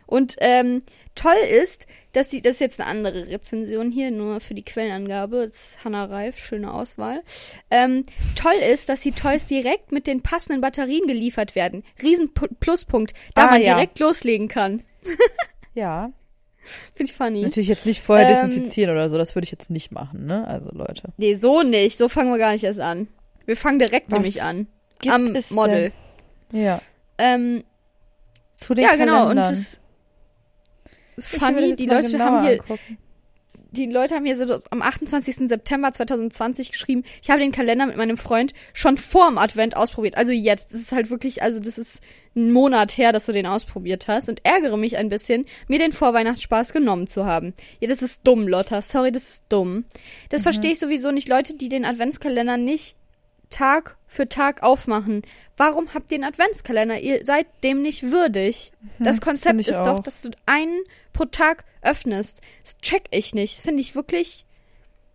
Und ähm, toll ist, dass sie, das ist jetzt eine andere Rezension hier, nur für die Quellenangabe, das ist Hannah Reif, schöne Auswahl. Ähm, toll ist, dass die Toys direkt mit den passenden Batterien geliefert werden. Riesen Pu- Pluspunkt, da
Ah,
man
ja.
direkt loslegen kann.
Ja.
Finde ich funny.
Natürlich jetzt nicht vorher
Ähm,
desinfizieren oder so, das würde ich jetzt nicht machen, ne? Also Leute.
Nee, so nicht. So fangen wir gar nicht erst an. Wir fangen direkt
Was
nämlich an.
gibt
Am
es
Model.
Ja.
Ähm,
Zu den
ja, genau. Und
Kalendern.
das
will
funny, die Leute haben hier,
angucken.
Die Leute haben hier so am 28. September 2020 geschrieben, ich habe den Kalender mit meinem Freund schon vor dem Advent ausprobiert. Also jetzt. Das ist halt wirklich, also das ist ein Monat her, dass du den ausprobiert hast und ärgere mich ein bisschen, mir den Vorweihnachtsspaß genommen zu haben. Ja, das ist dumm, Lotta. Sorry, das ist dumm. Das
Mhm.
verstehe ich sowieso nicht. Leute, die den Adventskalender nicht Tag für Tag aufmachen. Warum habt ihr einen Adventskalender? Ihr seid dem nicht würdig. das Konzept
Mhm, find ich
ist doch,
auch.
dass du einen pro Tag öffnest. Das check ich nicht. Das finde ich wirklich.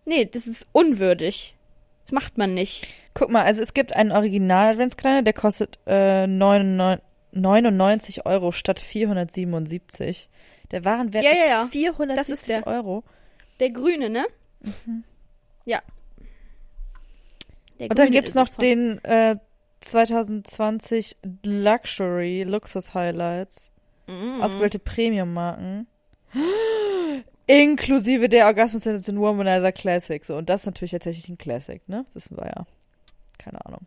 Nee, das ist unwürdig. Das macht man nicht.
Guck mal, also es gibt einen Original-Adventskalender, der kostet äh, 99, 99 Euro statt 477. Der Warenwert
Ja,
ist
ja, ja.
470
Das ist der.
Euro.
Der Grüne, ne? Ja. Der
Und dann noch
es von-
den äh, 2020 Luxury Luxus Highlights.
Mhm.
Ausgewählte Premium-Marken. [gasps] Inklusive der Orgasmus Sensation Womanizer Classic. So, und das ist natürlich tatsächlich ein Classic, ne? Wissen wir ja. Keine Ahnung.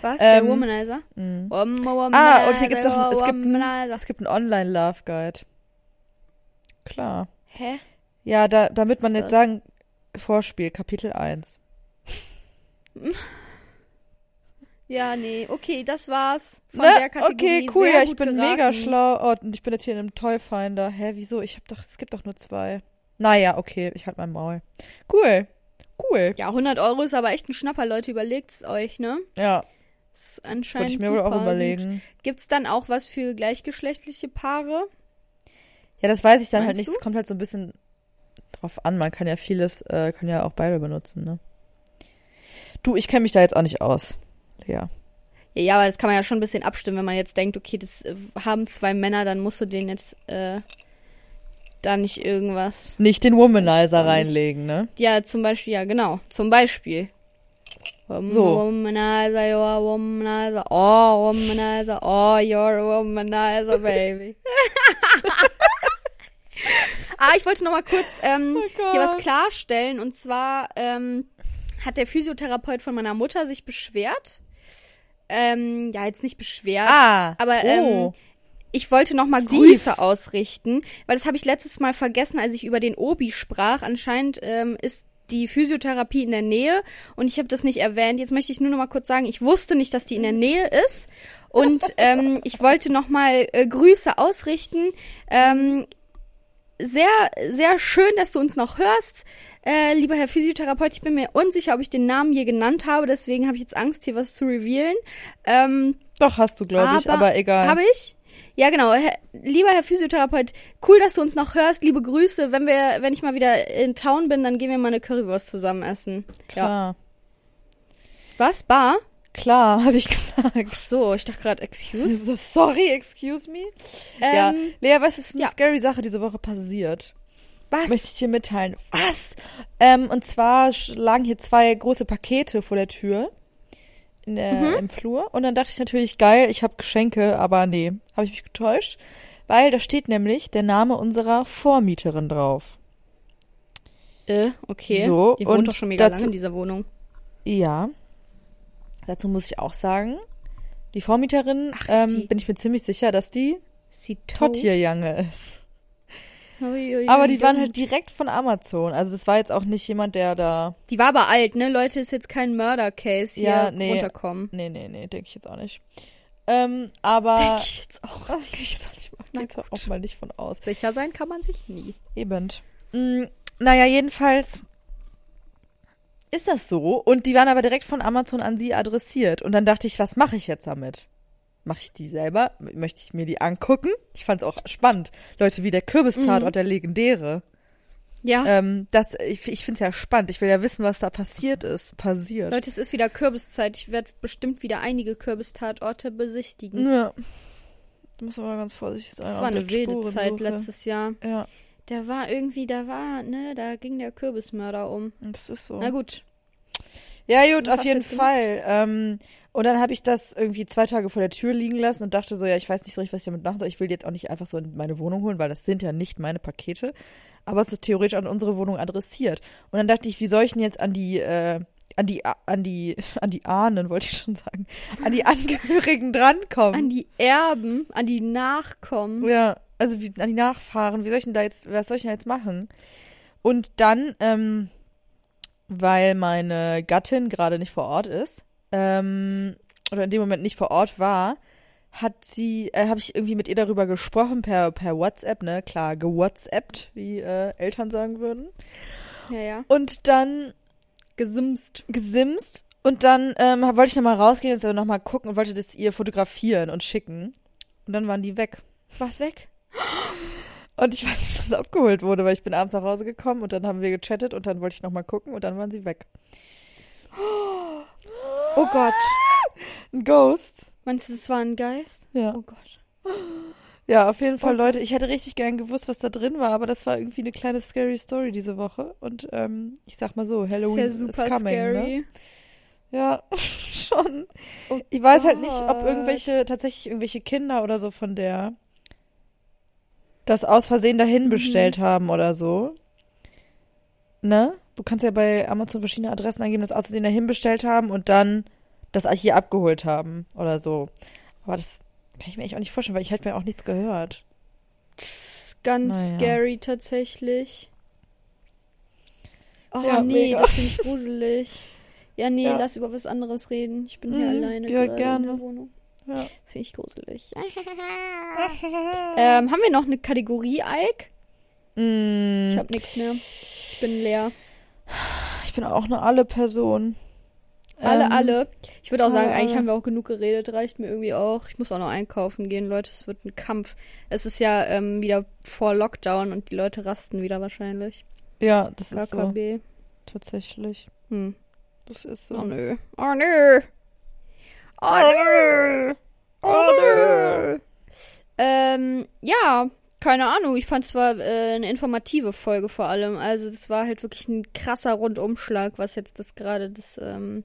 Was?
Ähm,
der Womanizer?
Mhm.
Wom
Ah, und hier gibt's auch es gibt, ein,
Womanizer.
es gibt einen Online-Love-Guide. Klar.
Hä?
Ja, da, damit man jetzt
das?
sagen, Vorspiel, Kapitel 1. [laughs]
Ja, nee. Okay, das war's von
Ne?
der Kategorie.
Okay, cool,
Sehr
ja, ich bin
geraten.
mega schlau. Oh, und ich bin jetzt hier in einem Toyfinder. Hä, wieso? Ich hab doch, es gibt doch nur zwei. Naja, okay, ich halt mein Maul. Cool. Cool.
Ja, 100 Euro ist aber echt ein Schnapper, Leute. Überlegt's euch, ne?
Ja,
ist anscheinend
ich mir wohl
super
auch überlegen.
Gibt's dann auch was für gleichgeschlechtliche Paare?
Ja, das weiß ich dann halt
Meinst
nicht.
du?
Es kommt halt so ein bisschen drauf an. Man kann ja vieles, äh, kann ja auch beide benutzen, ne? Du, ich kenne mich da jetzt auch nicht aus. Ja.
Ja, ja, aber das kann man ja schon ein bisschen abstimmen, wenn man jetzt denkt, okay, das äh, haben zwei Männer, dann musst du denen jetzt äh, da nicht irgendwas.
Nicht den Womanizer reinlegen, ne?
Ja, zum Beispiel, ja, genau. Zum Beispiel.
So.
Womanizer, you're a womanizer. Oh, womanizer. Oh, you're a womanizer, baby. [laughs] ah, ich wollte noch mal kurz ähm,
Oh
hier was klarstellen. Und zwar ähm, hat der Physiotherapeut von meiner Mutter sich beschwert. Ähm, ja, jetzt nicht beschwert.
Ah,
Aber
oh.
ähm, ich wollte noch mal
Steve.
Grüße ausrichten, weil das habe ich letztes Mal vergessen, als ich über den Obi sprach. Anscheinend ähm, ist die Physiotherapie in der Nähe und ich habe das nicht erwähnt. Jetzt möchte ich nur noch mal kurz sagen, ich wusste nicht, dass die in der Nähe ist und ähm, ich wollte noch mal äh, Grüße ausrichten. Ähm, sehr, sehr schön, dass du uns noch hörst. Äh, lieber Herr Physiotherapeut, ich bin mir unsicher, ob ich den Namen hier genannt habe, deswegen habe ich jetzt Angst, hier was zu revealen. Ähm,
Doch, hast du, glaube ich, aber egal.
Habe ich? Ja, genau. Herr, lieber Herr Physiotherapeut, cool, dass du uns noch hörst. Liebe Grüße. Wenn wir, wenn ich mal wieder in Town bin, dann gehen wir mal eine Currywurst zusammen essen. Ja.
Klar.
Was? Bar?
Klar, [laughs] habe ich gesagt.
Ach so, ich dachte gerade, excuse. [laughs]
Sorry, excuse me.
Ähm,
ja, Lea, was ist eine
ja.
scary Sache diese Woche passiert?
Was?
Möchte ich dir mitteilen. Was? Ähm, und zwar lagen hier zwei große Pakete vor der Tür in der,
Mhm.
im Flur. Und dann dachte ich natürlich, geil, ich habe Geschenke, aber nee, habe ich mich getäuscht. Weil da steht nämlich der Name unserer Vormieterin drauf.
Äh, okay.
So,
Die wohnt
und
doch schon mega
dazu-
lange in dieser Wohnung.
Ja. Dazu muss ich auch sagen, die Vormieterin,
Ach,
ähm,
die-
bin ich mir ziemlich sicher, dass die
Sie tot.
Tottier Jange ist.
Ui, ui,
Aber die waren halt direkt von Amazon. Also das war jetzt auch nicht jemand, der da.
Die war aber alt, ne? Leute, ist jetzt kein Murder-Case hier
Ja, nee.
runterkommen.
Nee, nee, nee, denke ich jetzt auch nicht. Ähm, aber.
Denke ich jetzt auch. [laughs]
Ach, Denk ich jetzt auch nicht.
Na gut.
auch mal nicht von aus.
Sicher sein kann man sich nie.
Eben. Mm, naja, jedenfalls ist das so. Und die waren aber direkt von Amazon an sie adressiert. Und dann dachte ich, was mache ich jetzt damit? Mache ich die selber? Möchte ich mir die angucken? Ich fand's auch spannend. Leute wie der Kürbistatort,
Mhm.
der legendäre.
Ja.
Ähm, das, ich, ich find's ja spannend. Ich will ja wissen, was da passiert ist. Passiert.
Leute, es ist wieder Kürbiszeit. Ich werde bestimmt wieder einige Kürbistatorte besichtigen.
Ja. Da muss man mal ganz vorsichtig sein.
Das war eine wilde Zeit letztes Jahr.
Ja,
Da war irgendwie, da war, ne, da ging der Kürbismörder um.
das ist so.
Na gut.
Ja, gut, auf jeden? Fall. Ähm, und dann habe ich das irgendwie zwei Tage vor der Tür liegen lassen und dachte so, ja, ich weiß nicht so richtig, was ich damit machen soll. Ich will jetzt auch nicht einfach so in meine Wohnung holen, weil das sind ja nicht meine Pakete. Aber es ist theoretisch an unsere Wohnung adressiert. Und dann dachte ich, wie soll ich denn jetzt an die, äh, an die, an die, [laughs] an die Ahnen, wollte ich schon sagen, an die [laughs] Angehörigen drankommen?
An die Erben, an die Nachkommen.
Ja, also wie, an die Nachfahren. Wie soll ich denn da jetzt, was soll ich denn jetzt machen? Und dann, ähm, weil meine Gattin gerade nicht vor Ort ist, ähm, oder in dem Moment nicht vor Ort war, hat sie, äh, habe ich irgendwie mit ihr darüber gesprochen per, per WhatsApp, ne, klar, gewhatsappt, wie äh, Eltern sagen würden.
Ja, ja.
Und dann
Gesimst.
gesimst und dann ähm, wollte ich nochmal rausgehen und nochmal gucken und wollte das ihr fotografieren und schicken. Und dann waren die weg.
Was weg?
Und ich weiß nicht, wann sie abgeholt wurde, weil ich bin abends nach Hause gekommen und dann haben wir gechattet und dann wollte ich nochmal gucken und dann waren sie weg.
Oh Gott.
Ein Ghost.
Meinst du, es war ein Geist?
Ja.
Oh Gott.
Ja, auf jeden Fall,
Oh.
Leute. Ich hätte richtig gern gewusst, was da drin war, aber das war irgendwie eine kleine scary Story diese Woche. Und ähm, ich sag mal so,
Das
Halloween
ist ja super
coming, Ne?
scary.
Ja, [laughs] schon.
Oh
Ich weiß halt nicht, ob irgendwelche, tatsächlich irgendwelche Kinder oder so von der das aus Versehen dahin
Mhm.
bestellt haben oder so. Ne? Du kannst ja bei Amazon verschiedene Adressen angeben, das aus Versehen dahin bestellt haben und dann das hier abgeholt haben oder so. Aber das kann ich mir echt auch nicht vorstellen, weil ich halt mir auch nichts gehört.
Ganz
Naja.
scary tatsächlich. Oh
Ja,
nee,
mega.
das finde ich gruselig. [laughs] Ja, nee,
Ja.
lass über was anderes reden. Ich bin hier
Mhm,
alleine
ja, gerne.
in der Wohnung.
Ja.
Das finde ich gruselig. [laughs] ähm, haben wir noch eine Kategorie, Ike?
Mm,
Ich habe nichts mehr. Ich bin leer.
ich bin auch eine alle Person.
Alle,
Ähm,
alle. Ich würde auch sagen,
alle,
eigentlich
alle.
haben wir auch genug geredet. Reicht mir irgendwie auch. Ich muss auch noch einkaufen gehen, Leute. Es wird ein Kampf. Es ist ja ähm, wieder vor Lockdown und die Leute rasten wieder wahrscheinlich.
Ja, das ist so.
AKB.
Tatsächlich.
Hm.
Das ist so.
Oh nö. Oh nö. Oh nö. Oh nö. Ähm, ja, keine Ahnung. Ich fand es war äh, eine informative Folge vor allem. Also das war halt wirklich ein krasser Rundumschlag, was jetzt das gerade das ähm,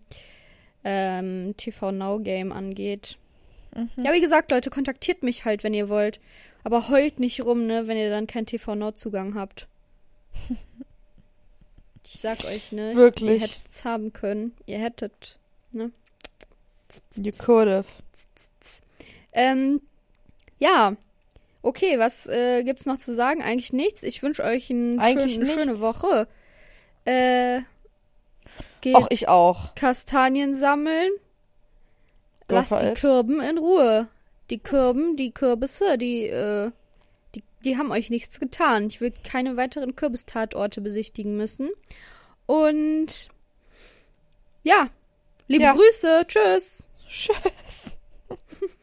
ähm, TV Now Game angeht.
Mhm.
Ja, wie gesagt, Leute, kontaktiert mich halt, wenn ihr wollt. Aber heult nicht rum, ne, wenn ihr dann keinen TV Now Zugang habt. [laughs] Ich sag euch, ne?
Wirklich.
Ihr hättet es haben können. Ihr hättet.
You could have.
Ähm, ja. Okay, was äh, gibt's noch zu sagen? Eigentlich nichts. Ich wünsche euch ein
Eigentlich
schön, eine schöne. Woche. Äh, geht
Auch ich auch.
Kastanien sammeln.
Go
Lasst die
it.
Kürben in Ruhe. Die Kürben, die Kürbisse, die, äh, die, die haben euch nichts getan. Ich will keine weiteren Kürbistatorte besichtigen müssen. Und ja, liebe
Ja.
Grüße. Tschüss.
Tschüss. [laughs]